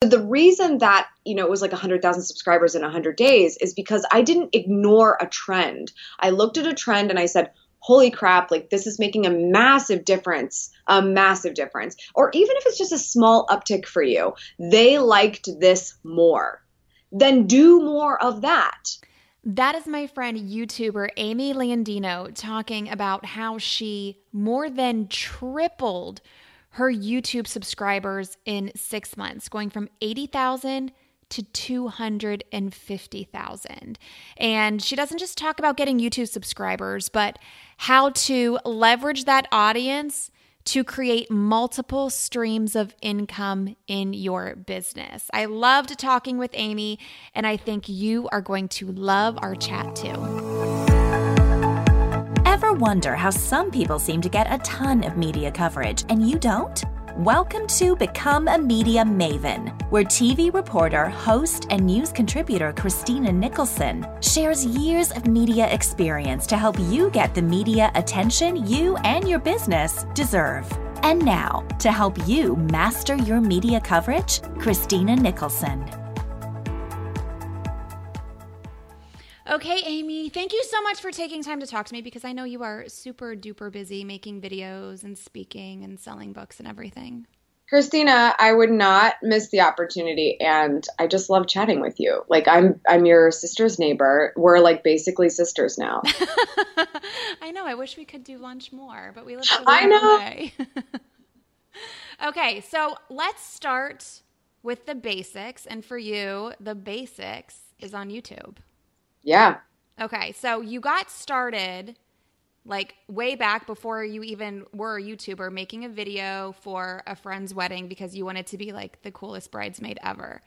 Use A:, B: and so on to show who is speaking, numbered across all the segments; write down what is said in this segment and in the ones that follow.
A: the reason that you know it was like 100000 subscribers in 100 days is because i didn't ignore a trend. I looked at a trend and i said holy crap like this is making a massive difference a massive difference. Or even if it's just a small uptick for you they liked this more. Then do more of that.
B: That is my friend YouTuber Amy Landino talking about how she more than tripled her YouTube subscribers in six months, going from 80,000 to 250,000. And she doesn't just talk about getting YouTube subscribers, but how to leverage that audience to create multiple streams of income in your business. I loved talking with Amy, and I think you are going to love our chat too.
C: Wonder how some people seem to get a ton of media coverage and you don't? Welcome to Become a Media Maven, where TV reporter, host, and news contributor Christina Nicholson shares years of media experience to help you get the media attention you and your business deserve. And now, to help you master your media coverage, Christina Nicholson.
B: Okay, Amy, thank you so much for taking time to talk to me because I know you are super duper busy making videos and speaking and selling books and everything.
A: Christina, I would not miss the opportunity and I just love chatting with you. Like I'm I'm your sister's neighbor. We're like basically sisters now.
B: I know. I wish we could do lunch more, but we live so I know. okay, so let's start with the basics and for you, the basics is on YouTube.
A: Yeah.
B: Okay. So you got started like way back before you even were a YouTuber making a video for a friend's wedding because you wanted to be like the coolest bridesmaid ever.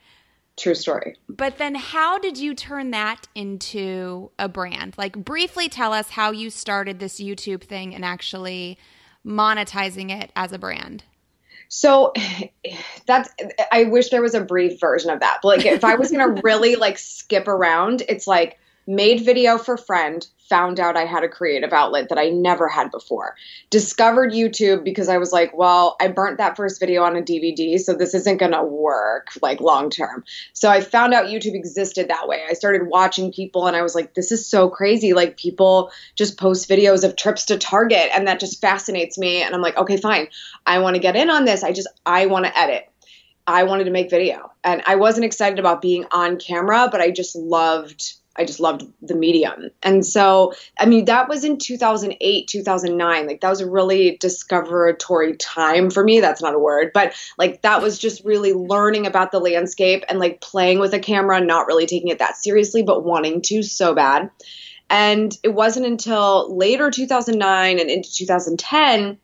A: True story.
B: But then how did you turn that into a brand? Like briefly tell us how you started this YouTube thing and actually monetizing it as a brand.
A: So that's I wish there was a brief version of that. But like if I was going to really like skip around, it's like made video for friend, found out I had a creative outlet that I never had before. Discovered YouTube because I was like, well, I burnt that first video on a DVD, so this isn't going to work like long term. So I found out YouTube existed that way. I started watching people and I was like, this is so crazy. Like people just post videos of trips to Target and that just fascinates me and I'm like, okay, fine. I want to get in on this. I just I want to edit. I wanted to make video. And I wasn't excited about being on camera, but I just loved I just loved the medium. And so, I mean, that was in 2008, 2009. Like, that was a really discoveratory time for me. That's not a word, but like, that was just really learning about the landscape and like playing with a camera, not really taking it that seriously, but wanting to so bad. And it wasn't until later 2009 and into 2010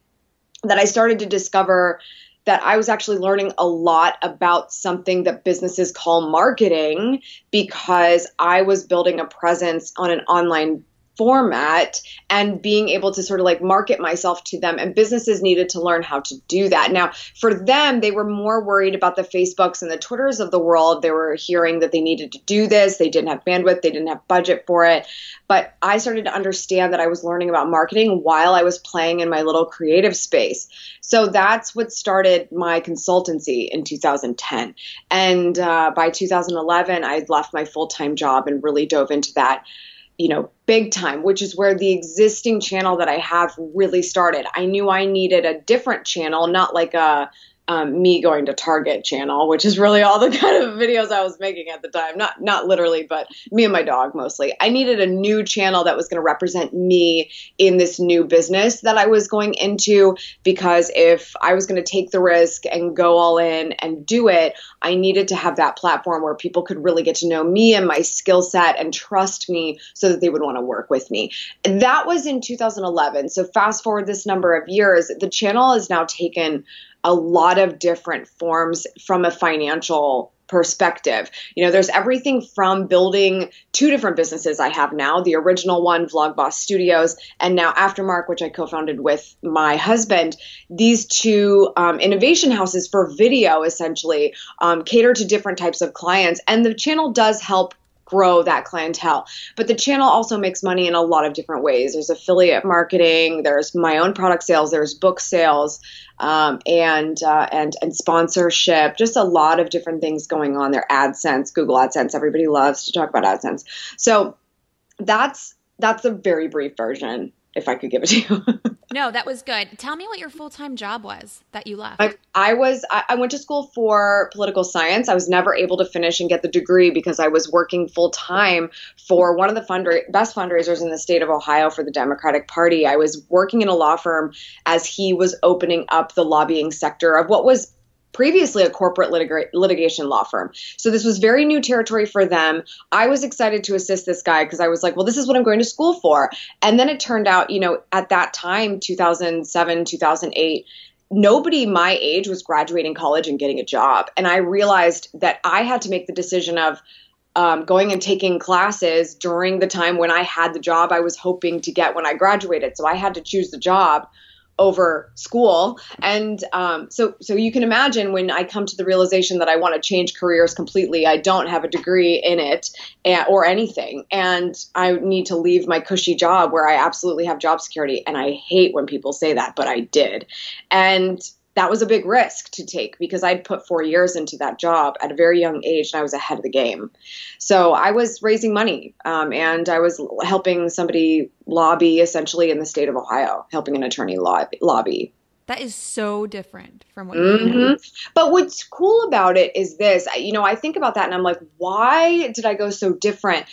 A: that I started to discover that I was actually learning a lot about something that businesses call marketing because I was building a presence on an online format and being able to sort of like market myself to them and businesses needed to learn how to do that. Now for them they were more worried about the facebooks and the twitters of the world. They were hearing that they needed to do this. They didn't have bandwidth. They didn't have budget for it. But i started to understand that i was learning about marketing while i was playing in my little creative space. So that's what started my consultancy in 2010 and uh, by 2011 i'd left my full-time job and really dove into that you know, big time, which is where the existing channel that I have really started. I knew I needed a different channel, not like a um, me going to Target channel, which is really all the kind of videos I was making at the time. Not not literally, but me and my dog mostly. I needed a new channel that was going to represent me in this new business that I was going into because if I was going to take the risk and go all in and do it, I needed to have that platform where people could really get to know me and my skill set and trust me so that they would want to work with me. And that was in 2011. So fast forward this number of years, the channel has now taken a lot of different forms from a financial perspective. You know, there's everything from building two different businesses I have now the original one, Vlogboss Studios, and now Aftermarq, which I co founded with my husband. These two um, innovation houses for video essentially um, cater to different types of clients. And the channel does help grow that clientele. But the channel also makes money in a lot of different ways. There's affiliate marketing, there's my own product sales, there's book sales, um, and uh, and and sponsorship. Just a lot of different things going on there. AdSense, Google AdSense. Everybody loves to talk about AdSense. So that's that's a very brief version if I could give it to you.
B: no, that was good. Tell me what your full time job was that you left.
A: I, I was I, I, went to school for political science. I was never able to finish and get the degree because I was working full time for one of the fundra- best fundraisers in the state of Ohio for the Democratic Party. I was working in a law firm as he was opening up the lobbying sector of what was previously a corporate litig- litigation law firm. So this was very new territory for them. I was excited to assist this guy because I was like, well, this is what I'm going to school for. And then it turned out, you know, at that time, 2007, 2008, nobody my age was graduating college and getting a job. And I realized that I had to make the decision of, um, going and taking classes during the time when I had the job I was hoping to get when I graduated. So I had to choose the job over school. And um, so so you can imagine when i come to the realization that i want to change careers completely i don't have a degree in it and, or anything. And i need to leave my cushy job where i absolutely have job security. And i hate when people say that but i did. And that was a big risk to take because I'd put four years into that job at a very young age and I was ahead of the game. So I was raising money um, and I was helping somebody lobby essentially in the state of Ohio, helping an attorney lobby. lobby.
B: That is so different from what
A: mm-hmm. But what's cool about it is this, you know, I think about that and I'm like, why did I go so different?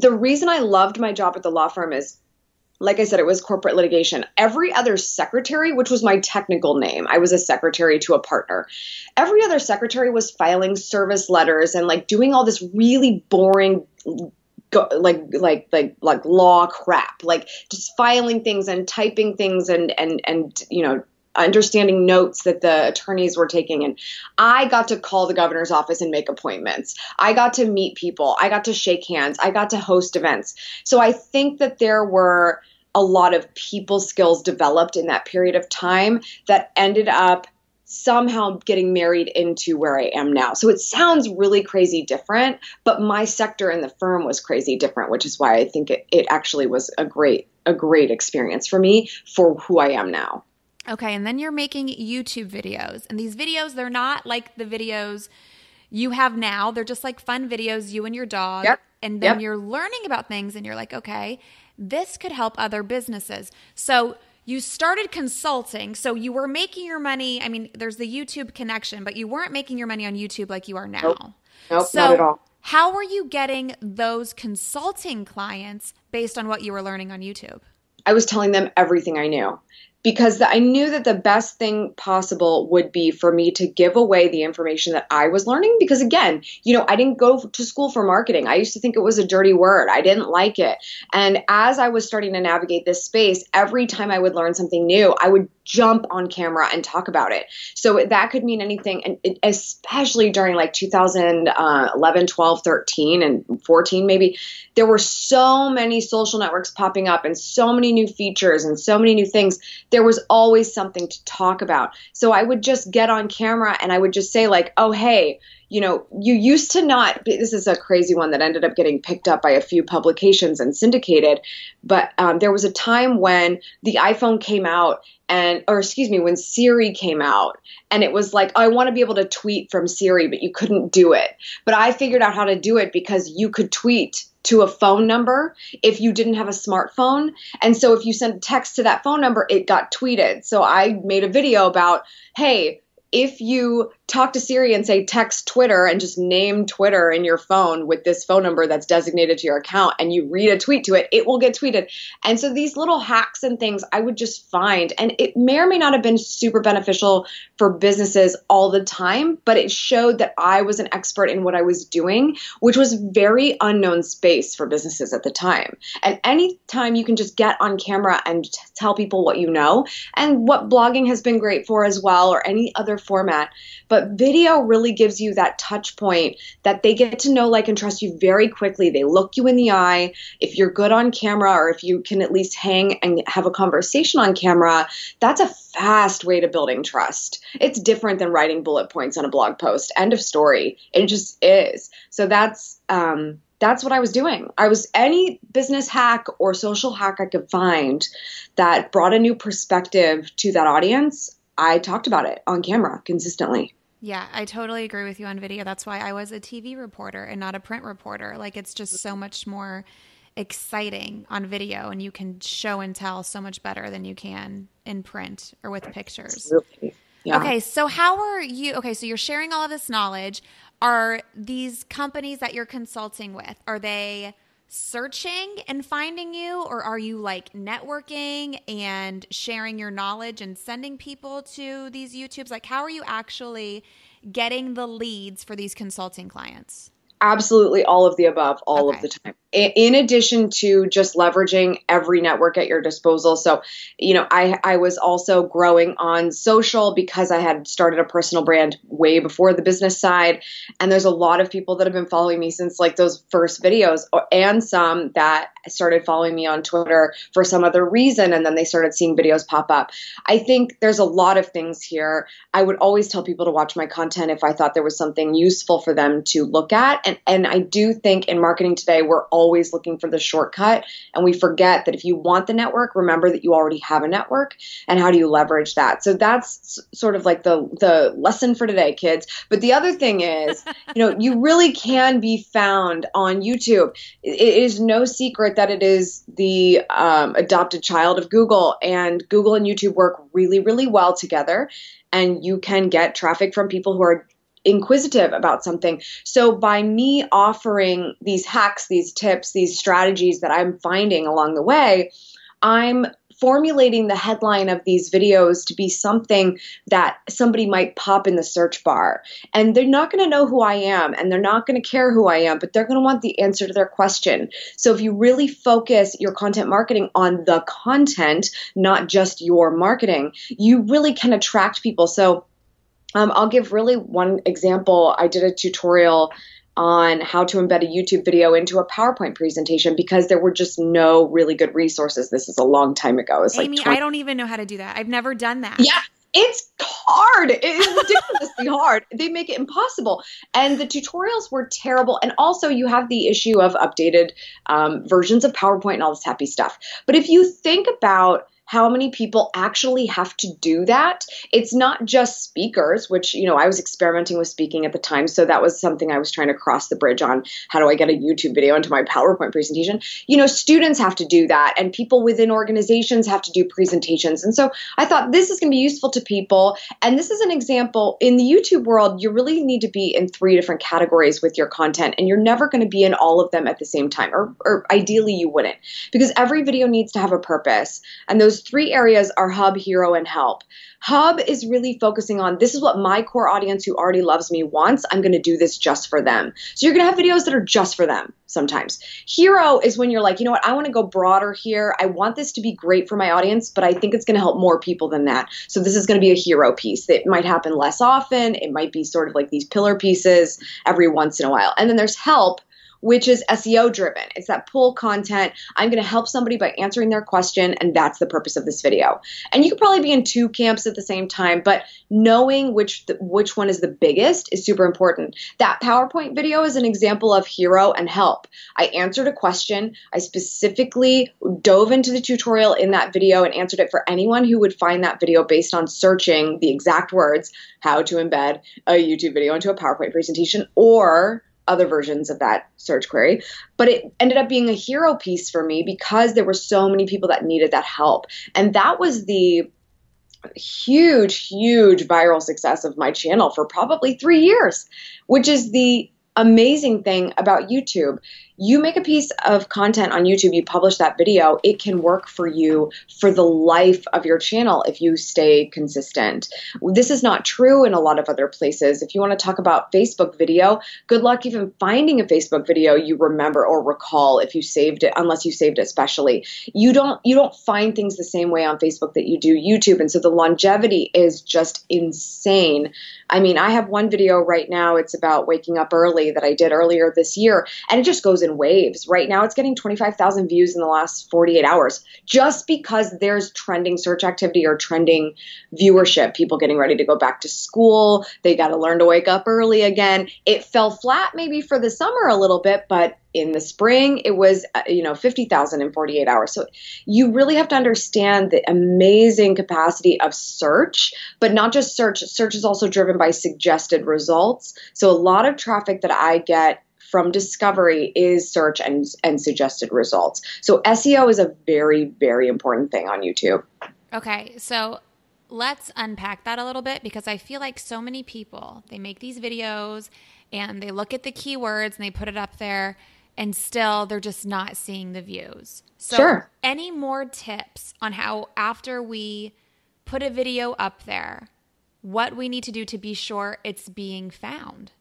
A: The reason I loved my job at the law firm is like I said, it was corporate litigation. Every other secretary, which was my technical name, I was a secretary to a partner. Every other secretary was filing service letters and like doing all this really boring like like like like law crap like just filing things and typing things and and and you know understanding notes that the attorneys were taking. And I got to call the governor's office and make appointments. I got to meet people. I got to shake hands. I got to host events. So I think that there were a lot of people skills developed in that period of time that ended up somehow getting married into where I am now. So it sounds really crazy different, but my sector in the firm was crazy different, which is why I think it, it actually was a great a great experience for me for who I am now.
B: Okay, and then you're making YouTube videos. And these videos, they're not like the videos you have now. They're just like fun videos, you and your dog.
A: Yep.
B: And then
A: yep.
B: you're learning about things and you're like, okay, this could help other businesses. So you started consulting. So you were making your money. I mean, there's the YouTube connection, but you weren't making your money on YouTube like you are now.
A: Nope, nope
B: so
A: not at all.
B: How were you getting those consulting clients based on what you were learning on YouTube?
A: I was telling them everything I knew because I knew that the best thing possible would be for me to give away the information that I was learning. Because again, you know, I didn't go to school for marketing. I used to think it was a dirty word. I didn't like it. And as I was starting to navigate this space, every time I would learn something new, I would jump on camera and talk about it. So that could mean anything, and it, especially during like 2011, uh, 12, 13, and 14, maybe, there were so many social networks popping up and so many new features and so many new things. There was always something to talk about. So I would just get on camera and I would just say, like, oh, hey, you know, you used to not, this is a crazy one that ended up getting picked up by a few publications and syndicated, but um, there was a time when the iPhone came out and, or excuse me, when Siri came out and it was like, I want to be able to tweet from Siri, but you couldn't do it. But I figured out how to do it because you could tweet to a phone number if you didn't have a smartphone. And so if you sent text to that phone number, it got tweeted. So I made a video about, hey, if you talk to Siri and say text Twitter and just name Twitter in your phone with this phone number that's designated to your account and you read a tweet to it, it will get tweeted. And so these little hacks and things I would just find, and it may or may not have been super beneficial for businesses all the time, but it showed that I was an expert in what I was doing, which was very unknown space for businesses at the time. And anytime you can just get on camera and tell people what you know, and what blogging has been great for as well, or any other format. But video really gives you that touch point that they get to know, like, and trust you very quickly. They look you in the eye. If you're good on camera, or if you can at least hang and have a conversation on camera, that's a fast way to building trust. It's different than writing bullet points on a blog post. End of story. It just is. So that's um, that's what I was doing. I was any business hack or social hack I could find that brought a new perspective to that audience. I talked about it on camera consistently.
B: Yeah, I totally agree with you on video. That's why I was a TV reporter and not a print reporter. Like it's just so much more exciting on video and you can show and tell so much better than you can in print or with pictures. Absolutely. Yeah. Okay, so how are you? Okay, so you're sharing all of this knowledge. Are these companies that you're consulting with, are they searching and finding you or are you like networking and sharing your knowledge and sending people to these YouTubes? Like how are you actually getting the leads for these consulting clients?
A: Absolutely all of the above all okay. of the time in addition to just leveraging every network at your disposal. So, you know, I, I was also growing on social because I had started a personal brand way before the business side. And there's a lot of people that have been following me since like those first videos, and some that started following me on Twitter for some other reason. And then they started seeing videos pop up. I think there's a lot of things here. I would always tell people to watch my content if I thought there was something useful for them to look at. And, and I do think in marketing today, we're always looking for the shortcut. And we forget that if you want the network, remember that you already have a network and how do you leverage that? So that's sort of like the, the lesson for today, kids. But the other thing is, you know, you really can be found on YouTube. It is no secret that it is the um, adopted child of Google, and Google and YouTube work really, really well together. And you can get traffic from people who are inquisitive about something. So by me offering these hacks, these tips, these strategies that I'm finding along the way, I'm formulating the headline of these videos to be something that somebody might pop in the search bar. And they're not going to know who I am and they're not going to care who I am, but they're going to want the answer to their question. So if you really focus your content marketing on the content, not just your marketing, you really can attract people. So um, I'll give really one example. I did a tutorial on how to embed a YouTube video into a PowerPoint presentation because there were just no really good resources. This is a long time ago.
B: It's Amy, like 20- I don't even know how to do that. I've never done that.
A: Yeah, it's hard. It's ridiculously hard. They make it impossible. And the tutorials were terrible. And also, you have the issue of updated um, versions of PowerPoint and all this happy stuff. But if you think about how many people actually have to do that. It's not just speakers, which, you know, I was experimenting with speaking at the time. So that was something I was trying to cross the bridge on. How do I get a YouTube video into my PowerPoint presentation? You know, students have to do that, and people within organizations have to do presentations. And so I thought this is going to be useful to people. And this is an example in the YouTube world, you really need to be in three different categories with your content, and you're never going to be in all of them at the same time, or, or ideally you wouldn't, because every video needs to have a purpose. And those those three areas are Hub, Hero, and Help. Hub is really focusing on this is what my core audience who already loves me wants. I'm going to do this just for them. So you're going to have videos that are just for them sometimes. Hero is when you're like, you know what, I want to go broader here. I want this to be great for my audience, but I think it's going to help more people than that. So this is going to be a hero piece that might happen less often. It might be sort of like these pillar pieces every once in a while. And then there's help, which is SEO driven. It's that pull content. I'm going to help somebody by answering their question, and that's the purpose of this video. And you could probably be in two camps at the same time, but knowing which which one is the biggest is super important. That PowerPoint video is an example of hero and help. I answered a question. I specifically dove into the tutorial in that video and answered it for anyone who would find that video based on searching the exact words how to embed a YouTube video into a PowerPoint presentation or other versions of that search query. But it ended up being a hero piece for me because there were so many people that needed that help. And that was the huge, huge viral success of my channel for probably three years, which is the amazing thing about YouTube you make a piece of content on YouTube, you publish that video, it can work for you for the life of your channel if you stay consistent. This is not true in a lot of other places. If you want to talk about Facebook video, good luck even finding a Facebook video you remember or recall if you saved it, unless you saved it specially. You don't you don't find things the same way on Facebook that you do YouTube. And so the longevity is just insane. I mean, I have one video right now, it's about waking up early that I did earlier this year, and it just goes in waves. Right now, it's getting 25,000 views in the last 48 hours just because there's trending search activity or trending viewership. People getting ready to go back to school. They got to learn to wake up early again. It fell flat maybe for the summer a little bit, but in the spring it was uh, you know 50,000 in 48 hours. So you really have to understand the amazing capacity of search, but not just search. Search is also driven by suggested results. So a lot of traffic that I get from discovery is search and and suggested results. So SEO is a very very important thing on YouTube.
B: Okay. So let's unpack that a little bit because I feel like so many people, they make these videos and they look at the keywords and they put it up there and still they're just not seeing the views. So,
A: sure.
B: any more tips on how, after we put a video up there, what we need to do to be sure it's being found?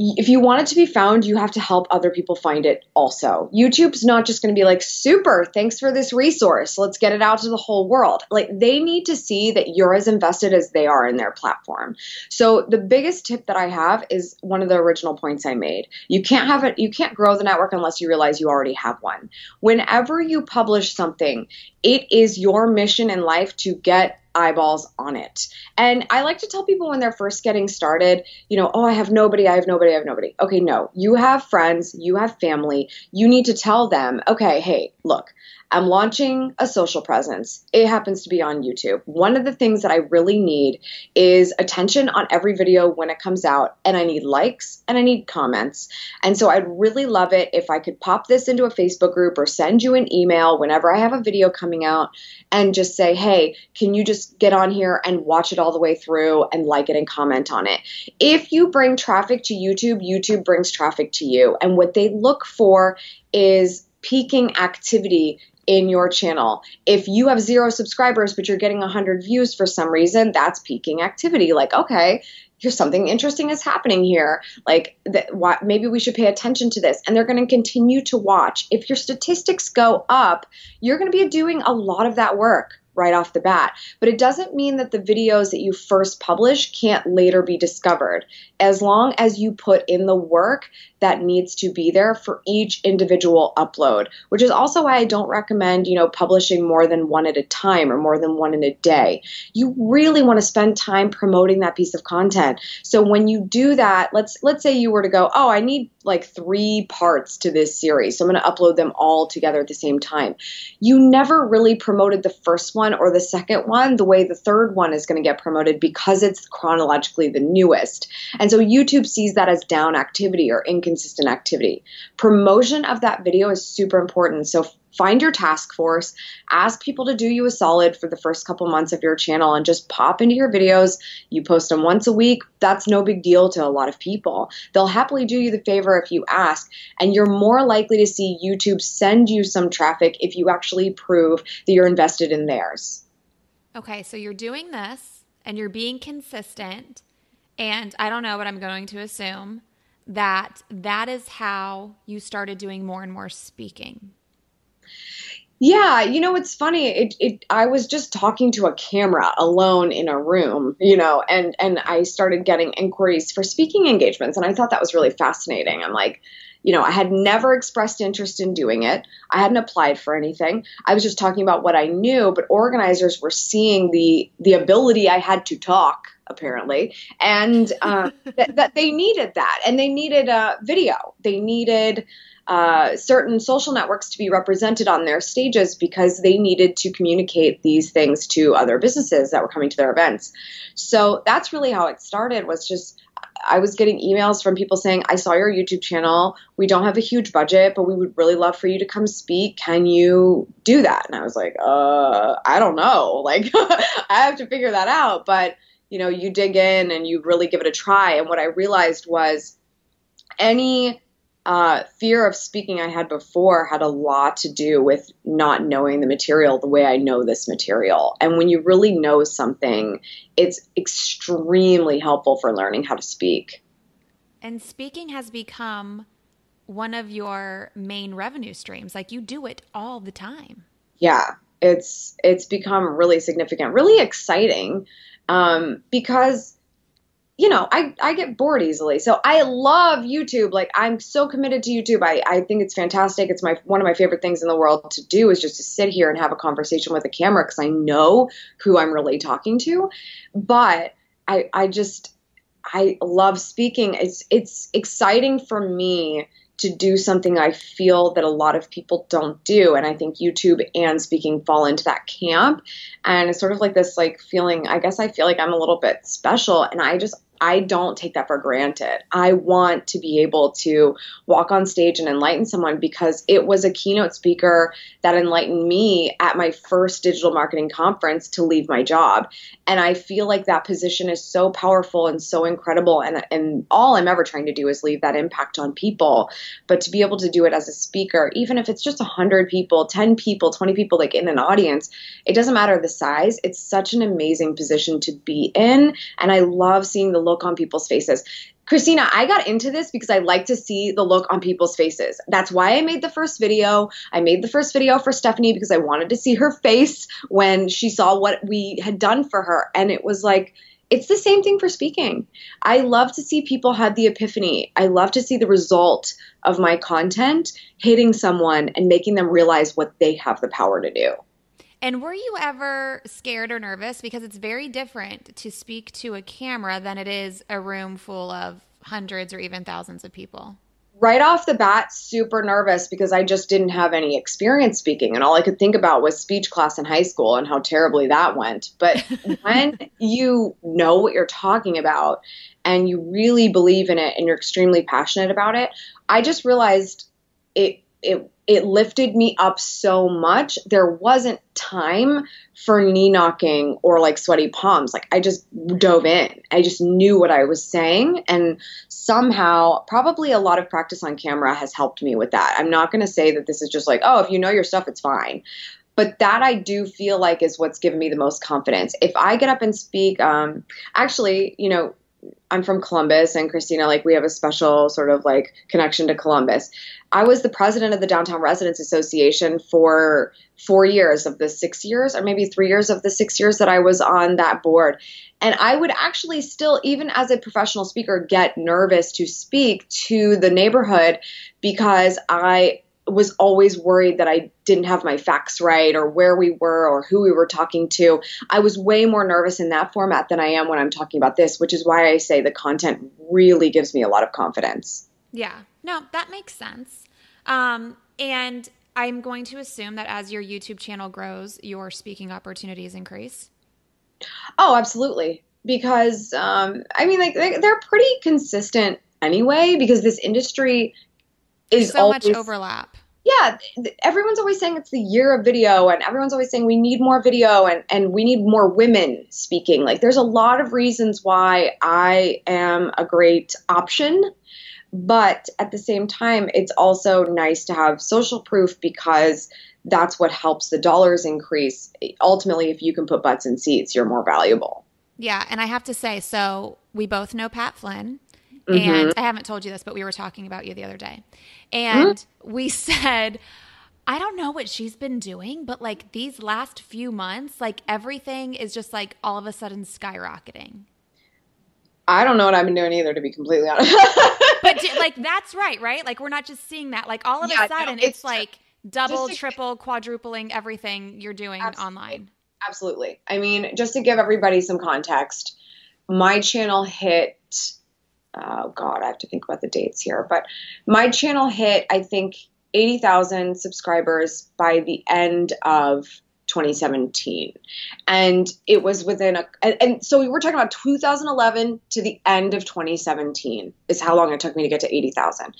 A: If you want it to be found, you have to help other people find it also. YouTube's not just going to be like, super, thanks for this resource. Let's get it out to the whole world. Like, they need to see that you're as invested as they are in their platform. So, the biggest tip that I have is one of the original points I made. You can't have it, you can't grow the network unless you realize you already have one. Whenever you publish something, it is your mission in life to get eyeballs on it. And I like to tell people when they're first getting started, you know, oh, I have nobody, I have nobody, I have nobody. Okay, no, you have friends, you have family. You need to tell them, okay, hey, look, I'm launching a social presence. It happens to be on YouTube. One of the things that I really need is attention on every video when it comes out, and I need likes and I need comments. And so I'd really love it if I could pop this into a Facebook group or send you an email whenever I have a video coming out and just say, hey, can you just get on here and watch it all the way through and like it and comment on it? If you bring traffic to YouTube, YouTube brings traffic to you. And what they look for is peaking activity in your channel. If you have zero subscribers, but you're getting 100 views for some reason, that's peaking activity. Like, okay, here's something interesting is happening here. Like, that, why, maybe we should pay attention to this. And they're going to continue to watch. If your statistics go up, you're going to be doing a lot of that work right off the bat. But it doesn't mean that the videos that you first publish can't later be discovered. As long as you put in the work that needs to be there for each individual upload, which is also why I don't recommend, you know, publishing more than one at a time or more than one in a day. You really want to spend time promoting that piece of content. So when you do that, let's let's say you were to go, "Oh, I need like 3 parts to this series. So I'm going to upload them all together at the same time." You never really promoted the first one one or the second one the way the third one is going to get promoted because it's chronologically the newest. And so YouTube sees that as down activity or inconsistent activity. Promotion of that video is super important. So find your task force, ask people to do you a solid for the first couple months of your channel and just pop into your videos. You post them once a week. That's no big deal to a lot of people. They'll happily do you the favor if you ask, and you're more likely to see YouTube send you some traffic if you actually prove that you're invested in theirs.
B: Okay, so you're doing this and you're being consistent. And I don't know, but I'm going to assume that that is how you started doing more and more speaking.
A: Yeah, you know it's funny. It, it I was just talking to a camera alone in a room, you know, and and I started getting inquiries for speaking engagements, and I thought that was really fascinating. I'm like, you know, I had never expressed interest in doing it. I hadn't applied for anything. I was just talking about what I knew, but organizers were seeing the the ability I had to talk apparently, and uh, that, that they needed that, and they needed a video. They needed uh, certain social networks to be represented on their stages because they needed to communicate these things to other businesses that were coming to their events. So that's really how it started was just I was getting emails from people saying, I saw your YouTube channel. We don't have a huge budget, but we would really love for you to come speak. Can you do that? And I was like, uh, I don't know. Like, I have to figure that out. But, you know, you dig in and you really give it a try. And what I realized was any uh, fear of speaking I had before had a lot to do with not knowing the material the way I know this material. And when you really know something, it's extremely helpful for learning how to speak.
B: And speaking has become one of your main revenue streams. Like you do it all the time.
A: Yeah, it's it's become really significant, really exciting, um, because you know, I, I get bored easily. So I love YouTube. Like I'm so committed to YouTube. I, I think it's fantastic. It's my one of my favorite things in the world to do is just to sit here and have a conversation with a camera because I know who I'm really talking to. But I I just I love speaking. It's it's exciting for me to do something I feel that a lot of people don't do. And I think YouTube and speaking fall into that camp. And it's sort of like this like feeling, I guess I feel like I'm a little bit special. And I just I don't take that for granted. I want to be able to walk on stage and enlighten someone because it was a keynote speaker that enlightened me at my first digital marketing conference to leave my job. And I feel like that position is so powerful and so incredible. And, and all I'm ever trying to do is leave that impact on people. But to be able to do it as a speaker, even if it's just 100 people, 10 people, 20 people, like in an audience, it doesn't matter the size. It's such an amazing position to be in. And I love seeing the look on people's faces. Christina, I got into this because I like to see the look on people's faces. That's why I made the first video. I made the first video for Stephanie because I wanted to see her face when she saw what we had done for her. And it was like, it's the same thing for speaking. I love to see people have the epiphany. I love to see the result of my content hitting someone and making them realize what they have the power to do.
B: And were you ever scared or nervous? Because it's very different to speak to a camera than it is a room full of hundreds or even thousands of people.
A: Right off the bat, super nervous because I just didn't have any experience speaking. And all I could think about was speech class in high school and how terribly that went. But when you know what you're talking about and you really believe in it and you're extremely passionate about it, I just realized it it it lifted me up so much. There wasn't time for knee knocking or like sweaty palms. Like I just dove in. I just knew what I was saying. And somehow, probably a lot of practice on camera has helped me with that. I'm not going to say that this is just like, oh, if you know your stuff, it's fine. But that I do feel like is what's given me the most confidence. If I get up and speak, um, actually, you know, I'm from Columbus and Christina, like we have a special sort of like connection to Columbus. I was the president of the Downtown Residents Association for four years of the six years, or maybe three years of the six years that I was on that board. And I would actually still, even as a professional speaker, get nervous to speak to the neighborhood because I was always worried that I didn't have my facts right or where we were or who we were talking to. I was way more nervous in that format than I am when I'm talking about this, which is why I say the content really gives me a lot of confidence.
B: Yeah, no, that makes sense. Um, and I'm going to assume that as your YouTube channel grows, your speaking opportunities increase.
A: Oh, absolutely. Because, um, I mean, like, they're pretty consistent anyway, because this industry is
B: so always, much overlap.
A: Yeah, everyone's always saying it's the year of video, and everyone's always saying we need more video and, and we need more women speaking. Like, there's a lot of reasons why I am a great option. But at the same time, it's also nice to have social proof because that's what helps the dollars increase. Ultimately, if you can put butts in seats, you're more valuable.
B: Yeah. And I have to say, so we both know Pat Flynn. Mm-hmm. And I haven't told you this, but we were talking about you the other day. And mm-hmm. we said, I don't know what she's been doing, but like these last few months, like everything is just like all of a sudden skyrocketing.
A: I don't know what I've been doing either, to be completely honest.
B: but like that's right, right? Like we're not just seeing that. Like all of yeah, a sudden, no, it's, it's, like double, triple, quadrupling everything you're doing absolutely. online.
A: Absolutely. I mean, just to give everybody some context, my channel hit oh god, I have to think about the dates here, but my channel hit I think 80,000 subscribers by the end of 2017 and it was within a and, and, so we were talking about 2011 to the end of 2017 is how long it took me to get to 80,000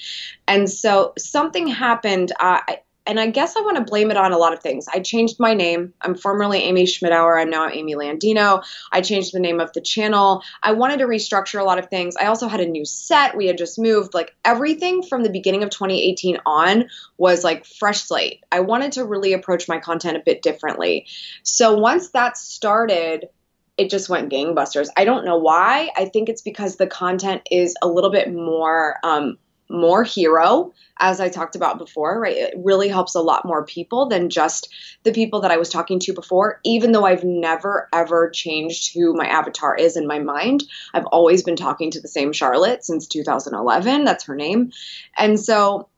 A: and so something happened uh, and I guess I want to blame it on a lot of things. I changed my name. I'm formerly Amy Schmittauer. I'm now Amy Landino. I changed the name of the channel. I wanted to restructure a lot of things. I also had a new set. We had just moved. Like everything from the beginning of 2018 on was like fresh slate. I wanted to really approach my content a bit differently. So once that started, it just went gangbusters. I don't know why. I think it's because the content is a little bit more um, more hero as I talked about before, right? It really helps a lot more people than just the people that I was talking to before, even though I've never ever changed who my avatar is in my mind. I've always been talking to the same Charlotte since 2011. That's her name. And so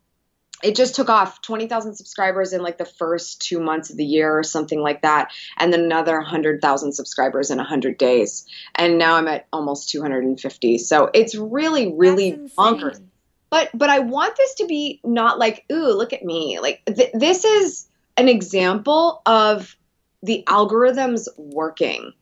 A: it just took off 20,000 subscribers in like the first two months of the year or something like that. And then another 100,000 subscribers in 100 days. And now I'm at almost 250. So it's really, really bonkers but but I want this to be not like ooh look at me. Like th- this is an example of the algorithms working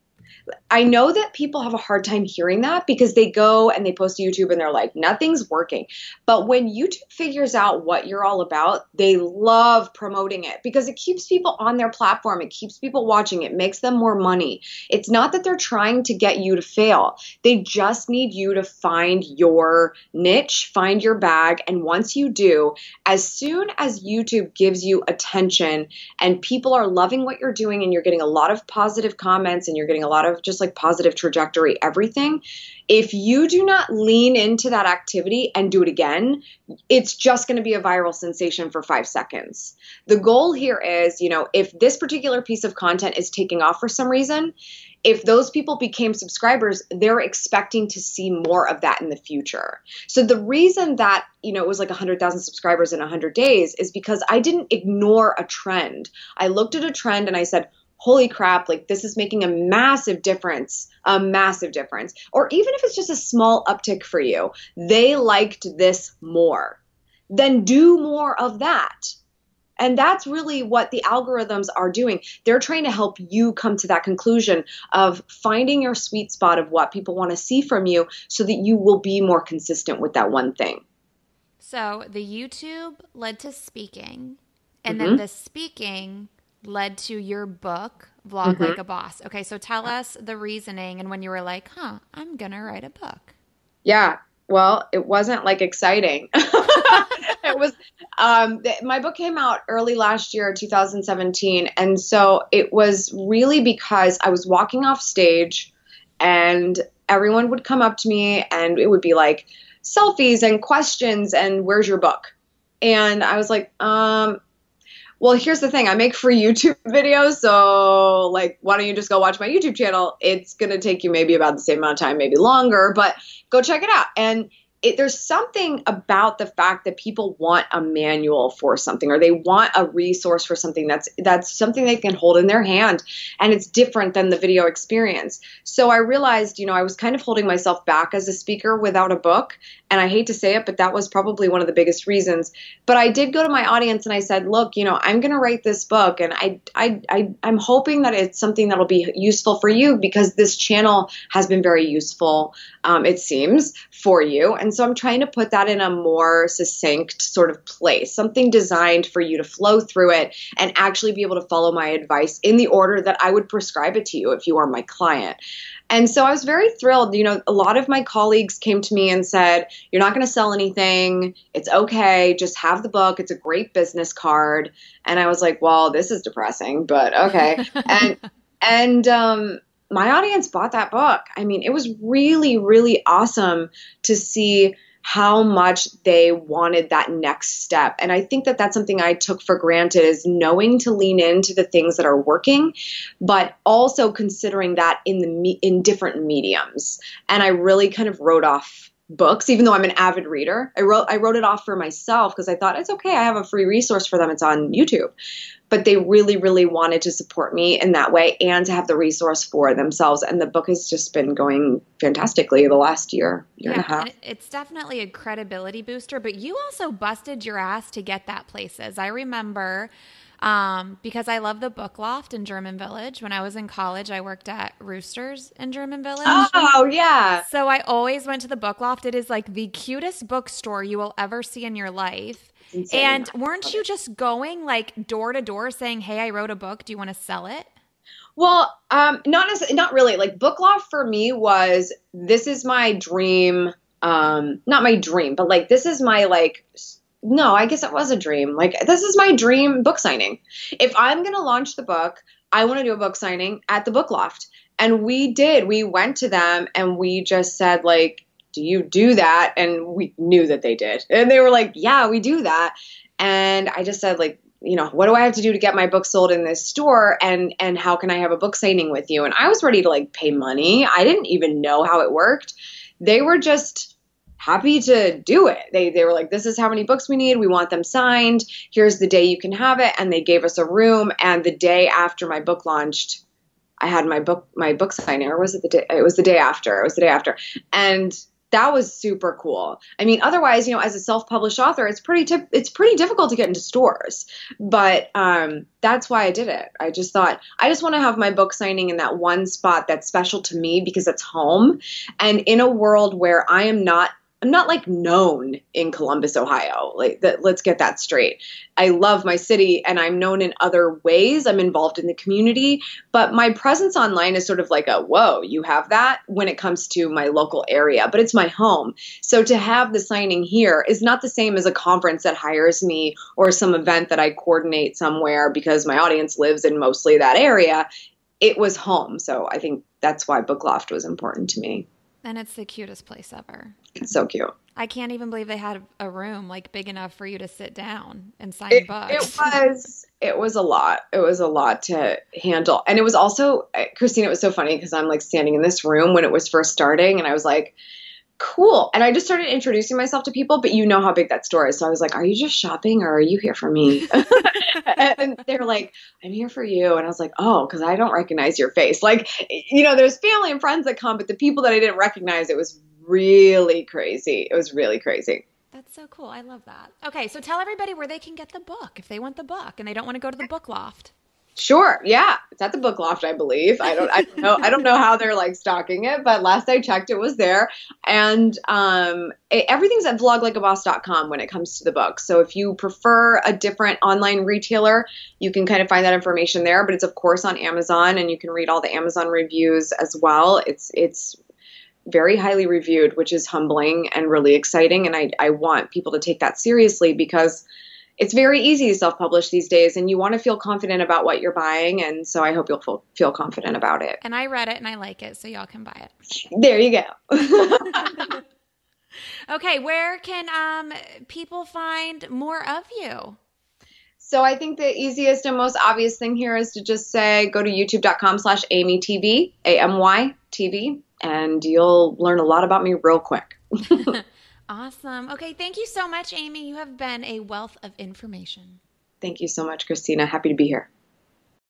A: I know that people have a hard time hearing that because they go and they post to YouTube and they're like, nothing's working. But when YouTube figures out what you're all about, they love promoting it because it keeps people on their platform. It keeps people watching. It makes them more money. It's not that they're trying to get you to fail, they just need you to find your niche, find your bag. And once you do, as soon as YouTube gives you attention and people are loving what you're doing and you're getting a lot of positive comments and you're getting a lot of just like positive trajectory, everything. If you do not lean into that activity and do it again, it's just going to be a viral sensation for five seconds. The goal here is, you know, if this particular piece of content is taking off for some reason, if those people became subscribers, they're expecting to see more of that in the future. So the reason that, you know, it was like 100,000 subscribers in 100 days is because I didn't ignore a trend. I looked at a trend and I said, holy crap, like this is making a massive difference, a massive difference. Or even if it's just a small uptick for you, they liked this more. Then do more of that. And that's really what the algorithms are doing. They're trying to help you come to that conclusion of finding your sweet spot of what people want to see from you so that you will be more consistent with that one thing.
B: So the YouTube led to speaking, and mm-hmm. then the speaking led to your book, Vlog mm-hmm. Like a Boss. Okay, so tell us the reasoning and when you were like, huh, I'm going to write a book.
A: Yeah, well, it wasn't like exciting. it was, um, th- my book came out early last year, 2017. And so it was really because I was walking off stage and everyone would come up to me and it would be like selfies and questions and where's your book? And I was like, um, well, here's the thing I make free YouTube videos. So, like, why don't you just go watch my YouTube channel? It's going to take you maybe about the same amount of time, maybe longer, but go check it out. And it, there's something about the fact that people want a manual for something or they want a resource for something that's that's something they can hold in their hand and it's different than the video experience. So i realized you know i was kind of holding myself back as a speaker without a book and i hate to say it but that was probably one of the biggest reasons. But i did go to my audience and i said look you know i'm going to write this book and I, I i i'm hoping that it's something that'll be useful for you because this channel has been very useful um, it seems for you. And and so I'm trying to put that in a more succinct sort of place, something designed for you to flow through it and actually be able to follow my advice in the order that I would prescribe it to you if you are my client. And so I was very thrilled. You know, a lot of my colleagues came to me and said, You're not going to sell anything. It's okay. Just have the book. It's a great business card. And I was like, Well, this is depressing, but okay. and, and, um, my audience bought that book. I mean, it was really, really awesome to see how much they wanted that next step. And I think that that's something I took for granted is knowing to lean into the things that are working, but also considering that in the in different mediums. And I really kind of wrote off books even though i'm an avid reader. I wrote i wrote it off for myself because i thought it's okay i have a free resource for them it's on youtube. But they really really wanted to support me in that way and to have the resource for themselves and the book has just been going fantastically the last year year yeah, and a half.
B: it's definitely a credibility booster but you also busted your ass to get that places. I remember um, because I love the book loft in German Village. When I was in college, I worked at Roosters in German Village.
A: Oh, yeah.
B: So I always went to the book loft. It is like the cutest bookstore you will ever see in your life. And weren't you just going like door to door saying, "Hey, I wrote a book. Do you want to sell it?"
A: Well, um, not as not really. Like book loft for me was this is my dream. Um, not my dream, but like this is my like no, I guess it was a dream. Like, this is my dream book signing. If I'm going to launch the book, I want to do a book signing at the book loft. And we did. We went to them and we just said, like, do you do that? And we knew that they did. And they were like, yeah, we do that. And I just said, like, you know, what do I have to do to get my book sold in this store? And and how can I have a book signing with you? And I was ready to like pay money. I didn't even know how it worked. They were just happy to do it. They they were like, this is how many books we need. We want them signed. Here's the day you can have it. And they gave us a room. And the day after my book launched, I had my book my book signing, or was it the day? It was the day after. It was the day after, and that was super cool. I mean, otherwise, you know, as a self-published author, it's pretty tip- it's pretty difficult to get into stores. But um, that's why I did it. I just thought I just want to have my book signing in that one spot that's special to me because it's home, and in a world where I am not I'm not like known in Columbus, Ohio. Like that, let's get that straight. I love my city and I'm known in other ways. I'm involved in the community, but my presence online is sort of like a whoa, you have that when it comes to my local area, but it's my home. So to have the signing here is not the same as a conference that hires me or some event that I coordinate somewhere because my audience lives in mostly that area. It was home. So I think that's why Book Loft was important to me.
B: And it's the cutest place ever.
A: It's so cute.
B: I can't even believe they had a room like big enough for you to sit down and sign
A: it,
B: books.
A: It was it was a lot. It was a lot to handle. And it was also eh, Christine, it was so funny because I'm like standing in this room when it was first starting and I was like cool. And I just started introducing myself to people, but you know how big that store is. So I was like, are you just shopping or are you here for me? and they're like, I'm here for you. And I was like, oh, because I don't recognize your face. Like, you know, there's family and friends that come, but the people that I didn't recognize, it was really crazy. It was really crazy.
B: That's so cool. I love that. Okay, so tell everybody where they can get the book if they want the book and they don't want to go to the book loft.
A: Sure. Yeah. It's at the book loft, I believe. I don't I don't know I don't know how they're like stocking it, but last I checked it was there. And um it, everything's at vloglikeaboss.com when it comes to the book. So if you prefer a different online retailer, you can kind of find that information there, but it's of course on Amazon and you can read all the Amazon reviews as well. It's it's very highly reviewed, which is humbling and really exciting. And I I want people to take that seriously because it's very easy to self-publish these days and you want to feel confident about what you're buying. And so i hope you'll feel confident about it.
B: And i read it and i like it so y'all can buy it.
A: There you go.
B: Okay where can um, people find more of you?
A: So i think the easiest and most obvious thing here is to just say go to youtube.com slash amy tv a-m-y tv and you'll learn a lot about me real quick
B: Awesome. Okay, thank you so much, Amy. You have been a wealth of information.
A: Thank you so much, Christina. Happy to be here.